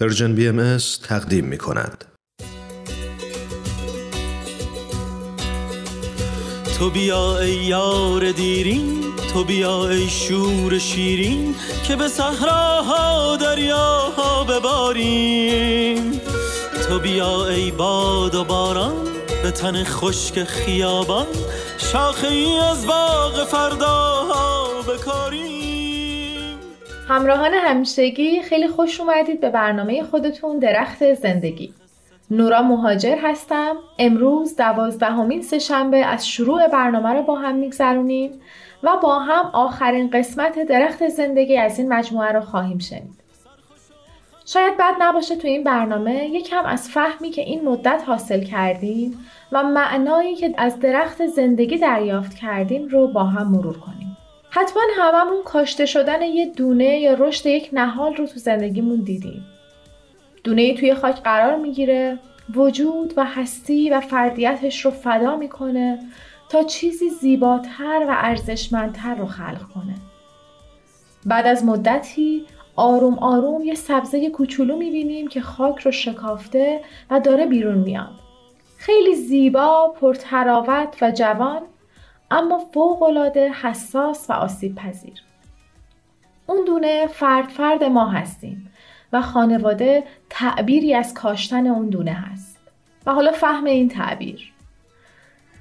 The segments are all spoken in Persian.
Persian BM تقدیم می کند. تو بیا ای یار دیرین تو بیا ای شور شیرین که به صحراها دریاها بباریم تو بیا ای باد و باران به تن خشک خیابان شاخه از باغ فرداها بکاریم همراهان همیشگی خیلی خوش اومدید به برنامه خودتون درخت زندگی. نورا مهاجر هستم. امروز دوازدهمین سهشنبه از شروع برنامه رو با هم میگذرونیم و با هم آخرین قسمت درخت زندگی از این مجموعه رو خواهیم شنید. شاید بد نباشه تو این برنامه یکم از فهمی که این مدت حاصل کردیم و معنایی که از درخت زندگی دریافت کردیم رو با هم مرور کنیم. حتما هممون کاشته شدن یه دونه یا رشد یک نهال رو تو زندگیمون دیدیم دونه ای توی خاک قرار می‌گیره وجود و هستی و فردیتش رو فدا می‌کنه تا چیزی زیباتر و ارزشمندتر رو خلق کنه. بعد از مدتی آروم آروم یه سبزه کوچولو می‌بینیم که خاک رو شکافته و داره بیرون میاد. خیلی زیبا، پرتراوت و جوان اما فوقالعاده حساس و آسیب پذیر. اون دونه فرد فرد ما هستیم و خانواده تعبیری از کاشتن اون دونه هست. و حالا فهم این تعبیر.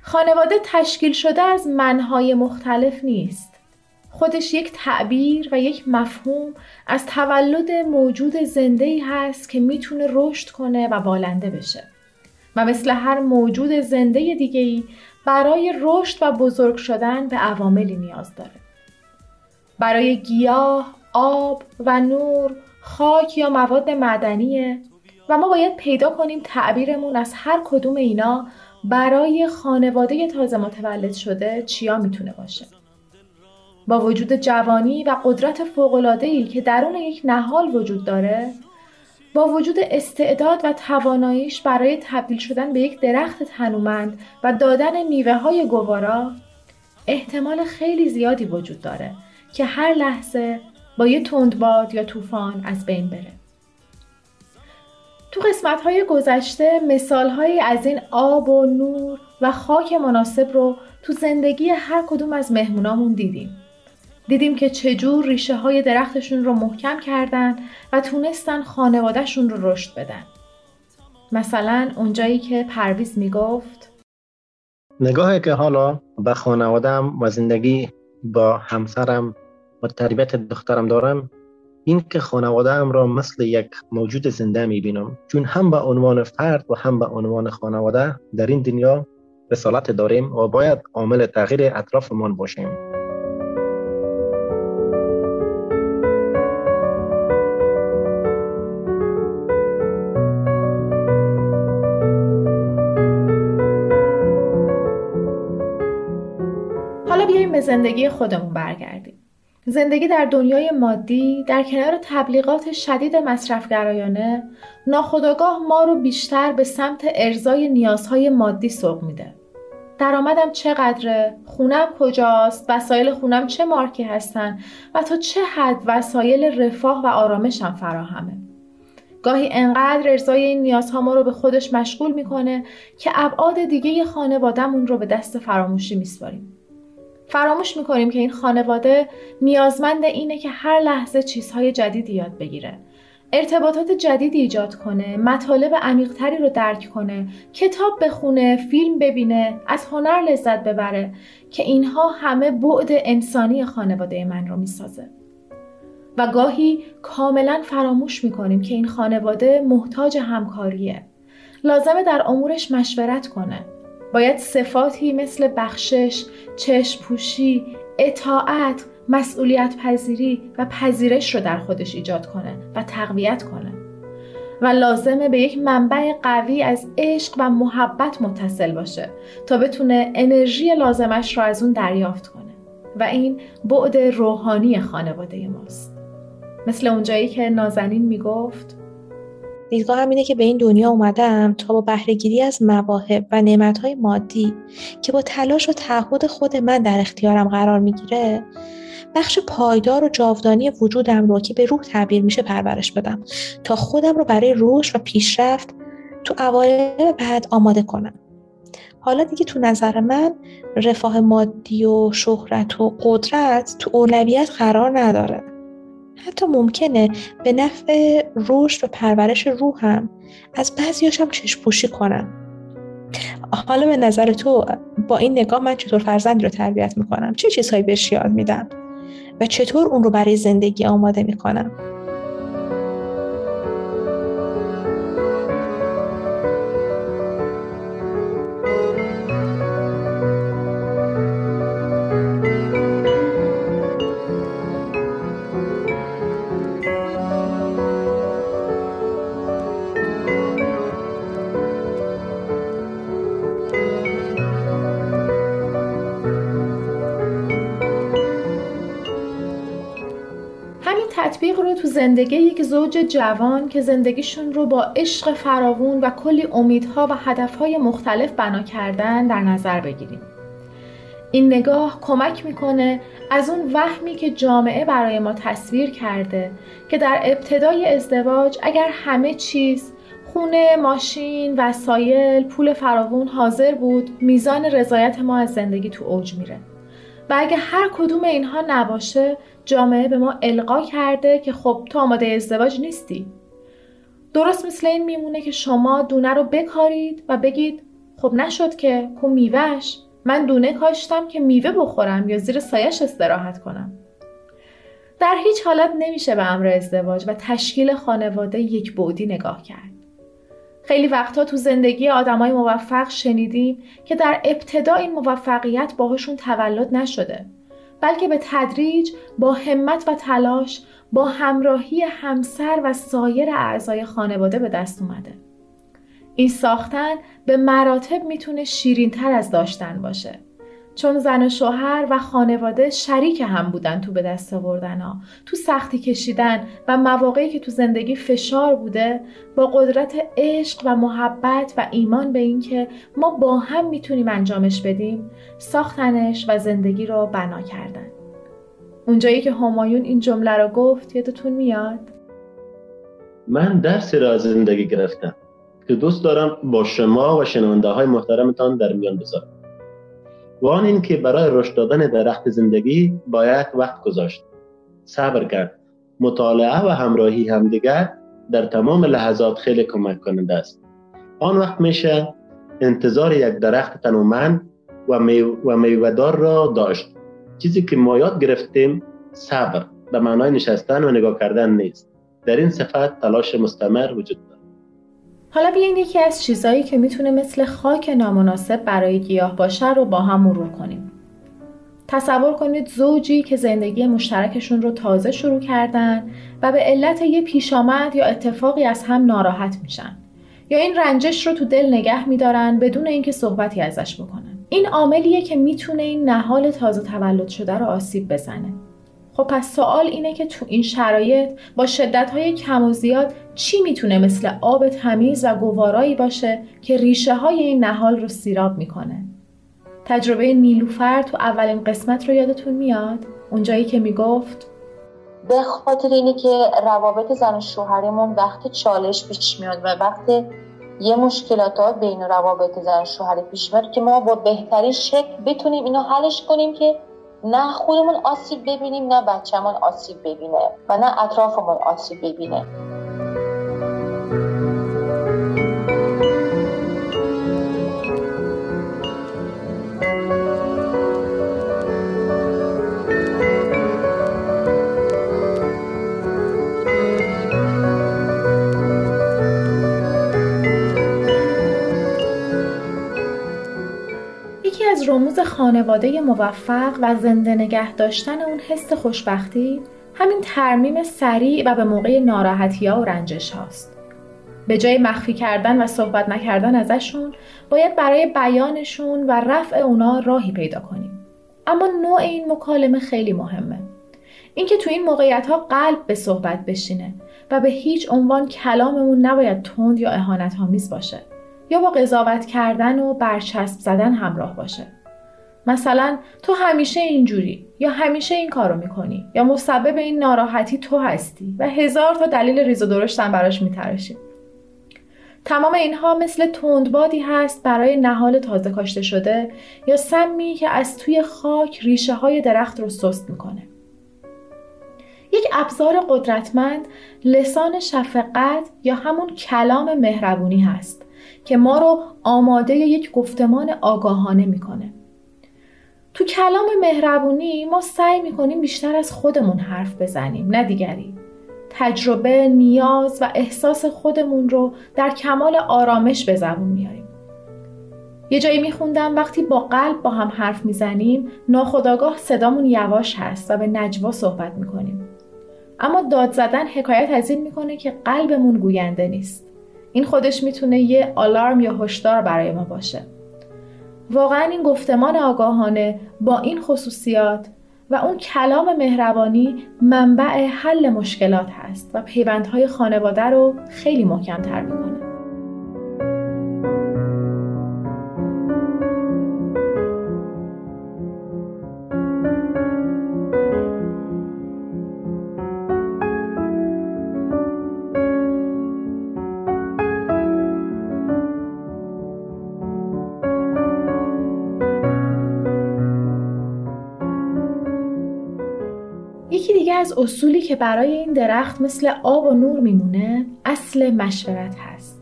خانواده تشکیل شده از منهای مختلف نیست. خودش یک تعبیر و یک مفهوم از تولد موجود زنده ای هست که می‌تونه رشد کنه و بالنده بشه. و مثل هر موجود زنده دیگه برای رشد و بزرگ شدن به عواملی نیاز داره. برای گیاه، آب و نور، خاک یا مواد معدنیه و ما باید پیدا کنیم تعبیرمون از هر کدوم اینا برای خانواده تازه متولد شده چیا می‌تونه باشه با وجود جوانی و قدرت فوق‌العاده‌ای که درون یک نهال وجود داره با وجود استعداد و تواناییش برای تبدیل شدن به یک درخت تنومند و دادن میوه های گوارا احتمال خیلی زیادی وجود داره که هر لحظه با یه تندباد یا طوفان از بین بره تو قسمت های گذشته مثال های از این آب و نور و خاک مناسب رو تو زندگی هر کدوم از مهمونامون دیدیم. دیدیم که چجور ریشه های درختشون رو محکم کردن و تونستن خانوادهشون رو رشد بدن. مثلا اونجایی که پرویز می‌گفت نگاهی که حالا به خانوادم و زندگی با همسرم و تربیت دخترم دارم این که خانواده ام را مثل یک موجود زنده می بینم چون هم به عنوان فرد و هم به عنوان خانواده در این دنیا رسالت داریم و باید عامل تغییر اطرافمان باشیم زندگی خودمون برگردیم زندگی در دنیای مادی در کنار تبلیغات شدید مصرفگرایانه ناخودآگاه ما رو بیشتر به سمت ارزای نیازهای مادی سوق میده. درآمدم چقدره؟ خونم کجاست؟ وسایل خونم چه مارکی هستن؟ و تا چه حد وسایل رفاه و آرامشم فراهمه؟ گاهی انقدر ارزای این نیازها ما رو به خودش مشغول می‌کنه که ابعاد دیگه خانوادهمون رو به دست فراموشی میسپاریم. فراموش می‌کنیم که این خانواده نیازمند اینه که هر لحظه چیزهای جدیدی یاد بگیره. ارتباطات جدیدی ایجاد کنه، مطالب عمیقتری رو درک کنه، کتاب بخونه، فیلم ببینه، از هنر لذت ببره که اینها همه بعد انسانی خانواده من رو می‌سازه. و گاهی کاملا فراموش می‌کنیم که این خانواده محتاج همکاریه. لازمه در امورش مشورت کنه. باید صفاتی مثل بخشش، چشم پوشی، اطاعت، مسئولیت پذیری و پذیرش رو در خودش ایجاد کنه و تقویت کنه. و لازمه به یک منبع قوی از عشق و محبت متصل باشه تا بتونه انرژی لازمش رو از اون دریافت کنه و این بعد روحانی خانواده ماست مثل اونجایی که نازنین می‌گفت دیدگاه هم اینه که به این دنیا اومدم تا با بهرهگیری از مواهب و نعمتهای مادی که با تلاش و تعهد خود من در اختیارم قرار می‌گیره بخش پایدار و جاودانی وجودم رو که به روح تعبیر میشه پرورش بدم تا خودم رو برای رشد و پیشرفت تو اوایل بعد آماده کنم. حالا دیگه تو نظر من رفاه مادی و شهرت و قدرت تو اولویت قرار نداره. حتی ممکنه به نفع رشد و پرورش روحم از بعضیاشم چشم کنم حالا به نظر تو با این نگاه من چطور فرزندی رو تربیت می‌کنم؟ چه چیزهایی بهش یاد میدم؟ و چطور اون رو برای زندگی آماده می‌کنم؟ تطبیق رو تو زندگی یک زوج جوان که زندگیشون رو با عشق فراوون و کلی امیدها و هدفهای مختلف بنا کردن در نظر بگیریم. این نگاه کمک می‌کنه از اون وهمی که جامعه برای ما تصویر کرده که در ابتدای ازدواج اگر همه چیز خونه، ماشین، وسایل، پول فراوون حاضر بود میزان رضایت ما از زندگی تو اوج میره و اگه هر کدوم اینها نباشه جامعه به ما القا کرده که خب تو آماده ازدواج نیستی. درست مثل این میمونه که شما دونه رو بکارید و بگید خب نشد که کو میوهش من دونه کاشتم که میوه بخورم یا زیر سایش استراحت کنم. در هیچ حالت نمیشه به امر ازدواج و تشکیل خانواده یک بودی نگاه کرد. خیلی وقتها تو زندگی آدمای موفق شنیدیم که در ابتدا این موفقیت باهاشون تولد نشده بلکه به تدریج با همت و تلاش با همراهی همسر و سایر اعضای خانواده به دست اومده. این ساختن به مراتب می‌تونه شیرین تر از داشتن باشه. چون زن و شوهر و خانواده شریک هم بودن تو به دست آوردن ها. تو سختی کشیدن و مواقعی که تو زندگی فشار بوده با قدرت عشق و محبت و ایمان به اینکه ما با هم می‌تونیم انجامش بدیم ساختنش و زندگی رو بنا کردن. اونجایی که همایون این جمله رو گفت یادتون میاد؟ من درسی را زندگی گرفتم که دوست دارم با شما و شنونده های محترمتان در میان بذارم. و آن این که برای رشد دادن درخت زندگی باید وقت گذاشت. صبر کرد. مطالعه و همراهی همدیگر در تمام لحظات خیلی کمک کننده است. آن وقت میشه انتظار یک درخت تنومند و, و میوهدار را داشت. چیزی که ما یاد گرفتیم صبر به معنای نشستن و نگاه کردن نیست. در این صفت تلاش مستمر وجود حالا بیاین یکی از چیزایی که می‌تونه مثل خاک نامناسب برای گیاه باشه رو با هم مرور کنیم. تصور کنید زوجی که زندگی مشترکشون رو تازه شروع کردن و به علت یه پیش آمد یا اتفاقی از هم ناراحت میشن یا این رنجش رو تو دل نگه میدارن بدون اینکه صحبتی ازش بکنن. این عاملیه که می‌تونه این نهال تازه تولد شده رو آسیب بزنه. خب پس سوال اینه که تو این شرایط با شدت های کم و زیاد چی می‌تونه مثل آب تمیز و گوارایی باشه که ریشه های این نهال رو سیراب می‌کنه؟ تجربه نیلوفر تو اولین قسمت رو یادتون میاد؟ اونجایی که می‌گفت به خاطر اینه که روابط زن و شوهریمون وقت چالش پیش میاد و وقت یه مشکلات بین روابط زن و شوهری پیش میاد که ما با بهترین شکل بتونیم اینو حلش کنیم که نه خودمون آسیب ببینیم نه بچهمون آسیب ببینه و نه اطرافمون آسیب ببینه. از رموز خانواده موفق و زنده نگه داشتن اون حس خوشبختی همین ترمیم سریع و به موقع ناراحتی ها و رنجش هاست. به جای مخفی کردن و صحبت نکردن ازشون باید برای بیانشون و رفع اونا راهی پیدا کنیم. اما نوع این مکالمه خیلی مهمه. اینکه تو این موقعیت ها قلب به صحبت بشینه و به هیچ عنوان کلاممون نباید تند یا اهانت آمیز باشه یا با قضاوت کردن و برچسب زدن همراه باشه مثلا تو همیشه اینجوری یا همیشه این کارو می‌کنی یا مسبب این ناراحتی تو هستی و هزار تا دلیل ریز و درشتن براش میتراشیم تمام اینها مثل تندبادی هست برای نهال تازه کاشته شده یا سمی که از توی خاک ریشه های درخت رو سست می‌کنه. یک ابزار قدرتمند لسان شفقت یا همون کلام مهربونی هست که ما رو آماده یک گفتمان آگاهانه می‌کنه. تو کلام مهربونی ما سعی می‌کنیم بیشتر از خودمون حرف بزنیم نه دیگری. تجربه، نیاز و احساس خودمون رو در کمال آرامش به زبون میاریم. یه جایی میخوندم وقتی با قلب با هم حرف می‌زنیم ناخداگاه صدامون یواش هست و به نجوا صحبت می‌کنیم. اما داد زدن حکایت از این می‌کنه که قلبمون گوینده نیست. این خودش می‌تونه یه آلارم یا هشدار برای ما باشه. واقعا این گفتمان آگاهانه با این خصوصیات و اون کلام مهربانی منبع حل مشکلات هست و پیوندهای خانواده رو خیلی محکمتر می‌کنه. از اصولی که برای این درخت مثل آب و نور میمونه اصل مشورت هست.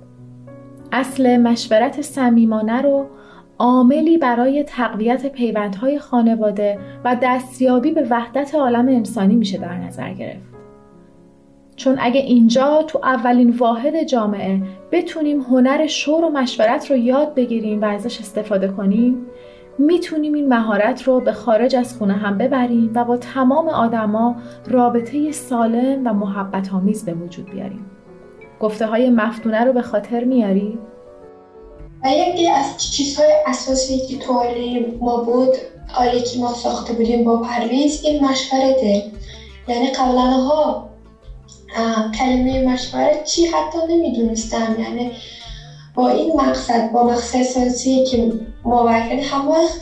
اصل مشورت صمیمانه رو عاملی برای تقویت پیوندهای خانواده و دستیابی به وحدت عالم انسانی میشه در نظر گرفت. چون اگه اینجا تو اولین واحد جامعه بتونیم هنر شور و مشورت رو یاد بگیریم و ازش استفاده کنیم می‌تونیم این مهارت رو به خارج از خونه هم ببریم و با تمام آدما رابطه سالم و محبت آمیز به وجود بیاریم. گفته های مفتونه رو به خاطر میاری؟ و یکی از چیزهای اساسی که تو ما بود آیه که ما ساخته بودیم با پرویز این مشورته یعنی قبلا ها کلمه مشورت چی حتی نمی‌دونستم یعنی با این مقصد با مقصد اساسی که ما همه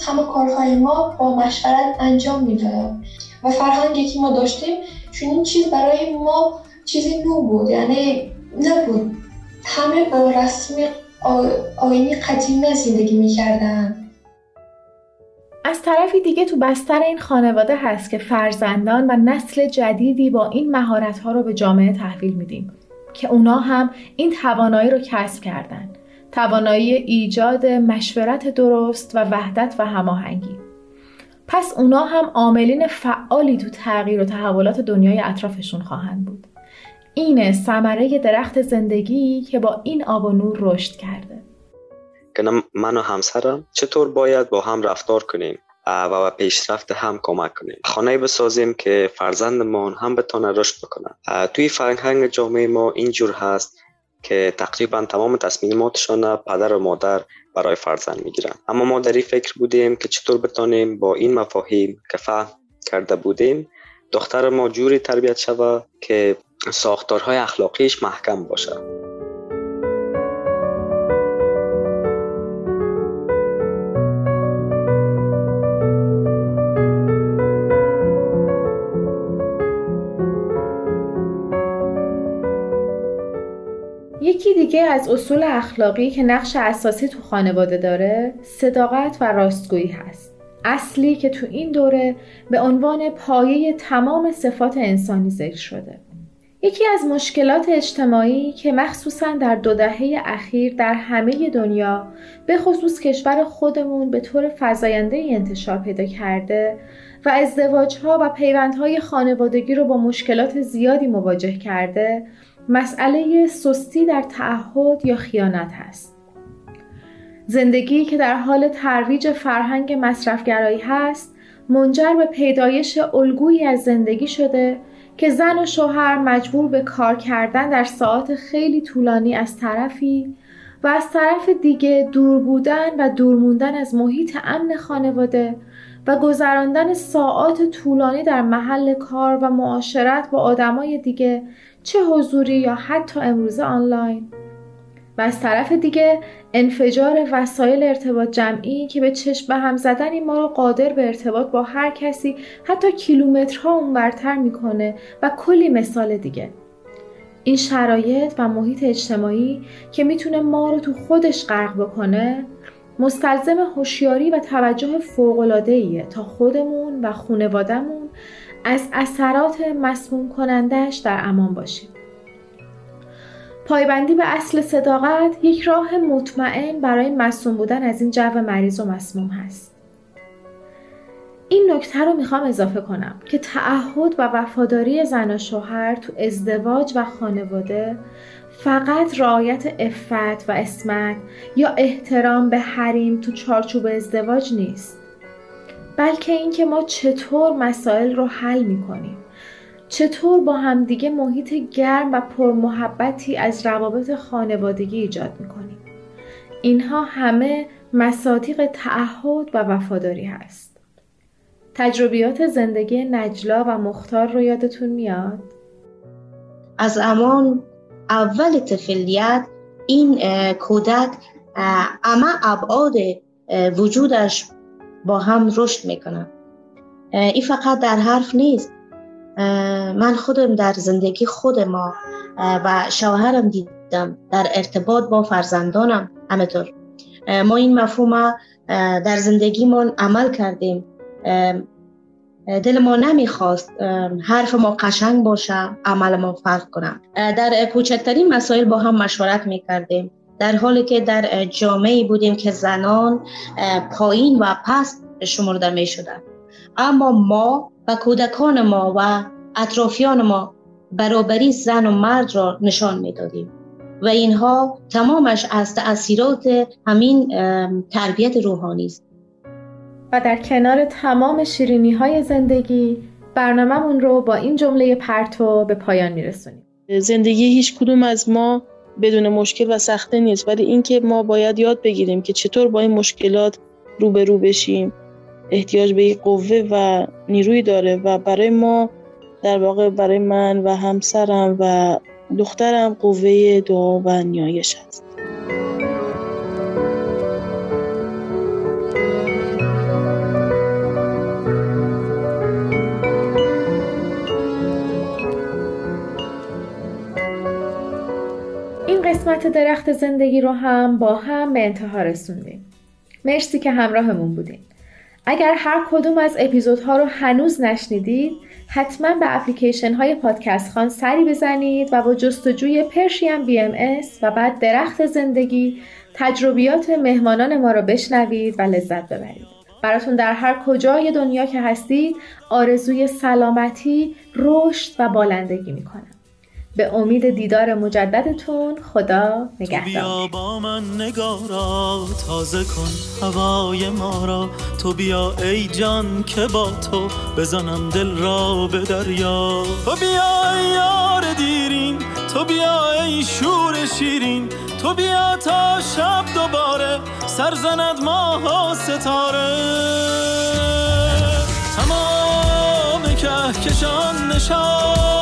همه کارهای ما با مشورت انجام می‌دادم و فرهنگی که ما داشتیم چون این چیز برای ما چیزی نو بود یعنی نبود. همه با رسم آینی قدیمی زندگی می‌کردن. از طرفی دیگه تو بستر این خانواده هست که فرزندان و نسل جدیدی با این مهارت ها رو به جامعه تحویل میدیم که اونا هم این توانایی رو کسب کردن. توانایی ایجاد مشورت درست و وحدت و هماهنگی. پس اونا هم عاملین فعالی تو تغییر و تحولات دنیای اطرافشون خواهند بود. اینه ثمره درخت زندگی که با این آب و نور رشد کرده. که من و همسرم چطور باید با هم رفتار کنیم و به پیشرفت هم کمک کنیم. خانه بسازیم که فرزندمان هم بتونه رشد بکنن. توی فرهنگ جامعه ما اینجور هست که تقریبا تمام تصمیماتشان پدر و مادر برای فرزند می‌گیرن اما ما در این فکر بودیم که چطور بتانیم با این مفاهیم که فهم کرده بودیم دختر ما جوری تربیت شود که ساختارهای اخلاقیش محکم باشه دیگه از اصول اخلاقی که نقش اساسی تو خانواده داره صداقت و راستگویی هست. اصلی که تو این دوره به عنوان پایه تمام صفات انسانی ذکر شده. یکی از مشکلات اجتماعی که مخصوصا در دو دهه اخیر در همه دنیا به خصوص کشور خودمون به طور فزاینده انتشار پیدا کرده و ازدواجها و پیوندهای خانوادگی رو با مشکلات زیادی مواجه کرده مسئله سستی در تعهد یا خیانت هست. زندگی که در حال ترویج فرهنگ مصرفگرایی هست منجر به پیدایش الگویی از زندگی شده که زن و شوهر مجبور به کار کردن در ساعات خیلی طولانی از طرفی و از طرف دیگه دور بودن و دور موندن از محیط امن خانواده و گذراندن ساعات طولانی در محل کار و معاشرت با آدمای دیگه چه حضوری یا حتی امروزه آنلاین. و از طرف دیگه انفجار وسایل ارتباط جمعی که به چشم به هم زدنی ما رو قادر به ارتباط با هر کسی حتی کیلومترها اونورتر می‌کنه و کلی مثال دیگه. این شرایط و محیط اجتماعی که می‌تونه ما رو تو خودش غرق بکنه مستلزم هوشیاری و توجه فوق‌العاده‌ایه تا خودمون و خونوادهمون از اثرات مسموم کنندش در امان باشیم. پایبندی به اصل صداقت یک راه مطمئن برای مسموم بودن از این جو مریض و مسموم هست. این نکته رو می‌خوام اضافه کنم که تعهد و وفاداری زن و شوهر تو ازدواج و خانواده فقط رعایت افت و اسمت یا احترام به حریم تو چارچوب ازدواج نیست بلکه اینکه ما چطور مسائل رو حل می‌کنیم. چطور با همدیگه محیط گرم و پرمحبتی از روابط خانوادگی ایجاد می‌کنیم. اینها همه مصادیق تعهد و وفاداری هست. تجربیات زندگی نجلا و مختار رو یادتون میاد؟ از امان اول طفلیت این کودک اما ابعاد وجودش با هم رشد می‌کنه این فقط در حرف نیست. من خودم در زندگی خود ما و شوهرم دیدم در ارتباط با فرزندانم. همطور ما این مفهوم در زندگیمون عمل کردیم. دل ما نمی‌خواست حرف ما قشنگ باشه عمل ما فرق کنه. در کوچکترین مسائل با هم مشورت می‌کردیم. در حالی که در جامعه بودیم که زنان پایین و پست شمرده می شدن. اما ما و کودکان ما و اطرافیان ما برابری زن و مرد را نشان می‌دادیم. و اینها تمامش از تأثیرات همین تربیت روحانی است. و در کنار تمام شیرینی های زندگی برنامهمون رو با این جمله پرتو به پایان میرسونیم. زندگی هیچ کدوم از ما بدون مشکل و سخته نیست. ولی اینکه ما باید یاد بگیریم که چطور با این مشکلات روبرو بشیم. احتیاج به یک قوه و نیروی داره و برای ما در واقع برای من و همسرم و دخترم قوه دعا و نیایش هست قسمت درخت زندگی رو هم با هم به انتها رسوندیم. مرسی که همراهمون بودین. اگر هر کدوم از اپیزودها رو هنوز نشنیدید حتما به اپلیکیشن های پادکست خان سری بزنید و با جستجوی پرشیم بی ام اس و بعد درخت زندگی تجربیات مهمانان ما رو بشنوید و لذت ببرید. براتون در هر کجای دنیا که هستید آرزوی سلامتی، رشد و بالندگی می‌کنم. به امید دیدار مجددتون خدا نگهدار. بیا با من نگارا تازه کن هوای ما را. تو بیا ای جان که با تو بزنم دل را به دریا. تو بیا ای یار دیرین تو بیا ای شور شیرین. تو بیا تا شب دوباره سرزند ماه و ستاره. تمام کهکشان نشانه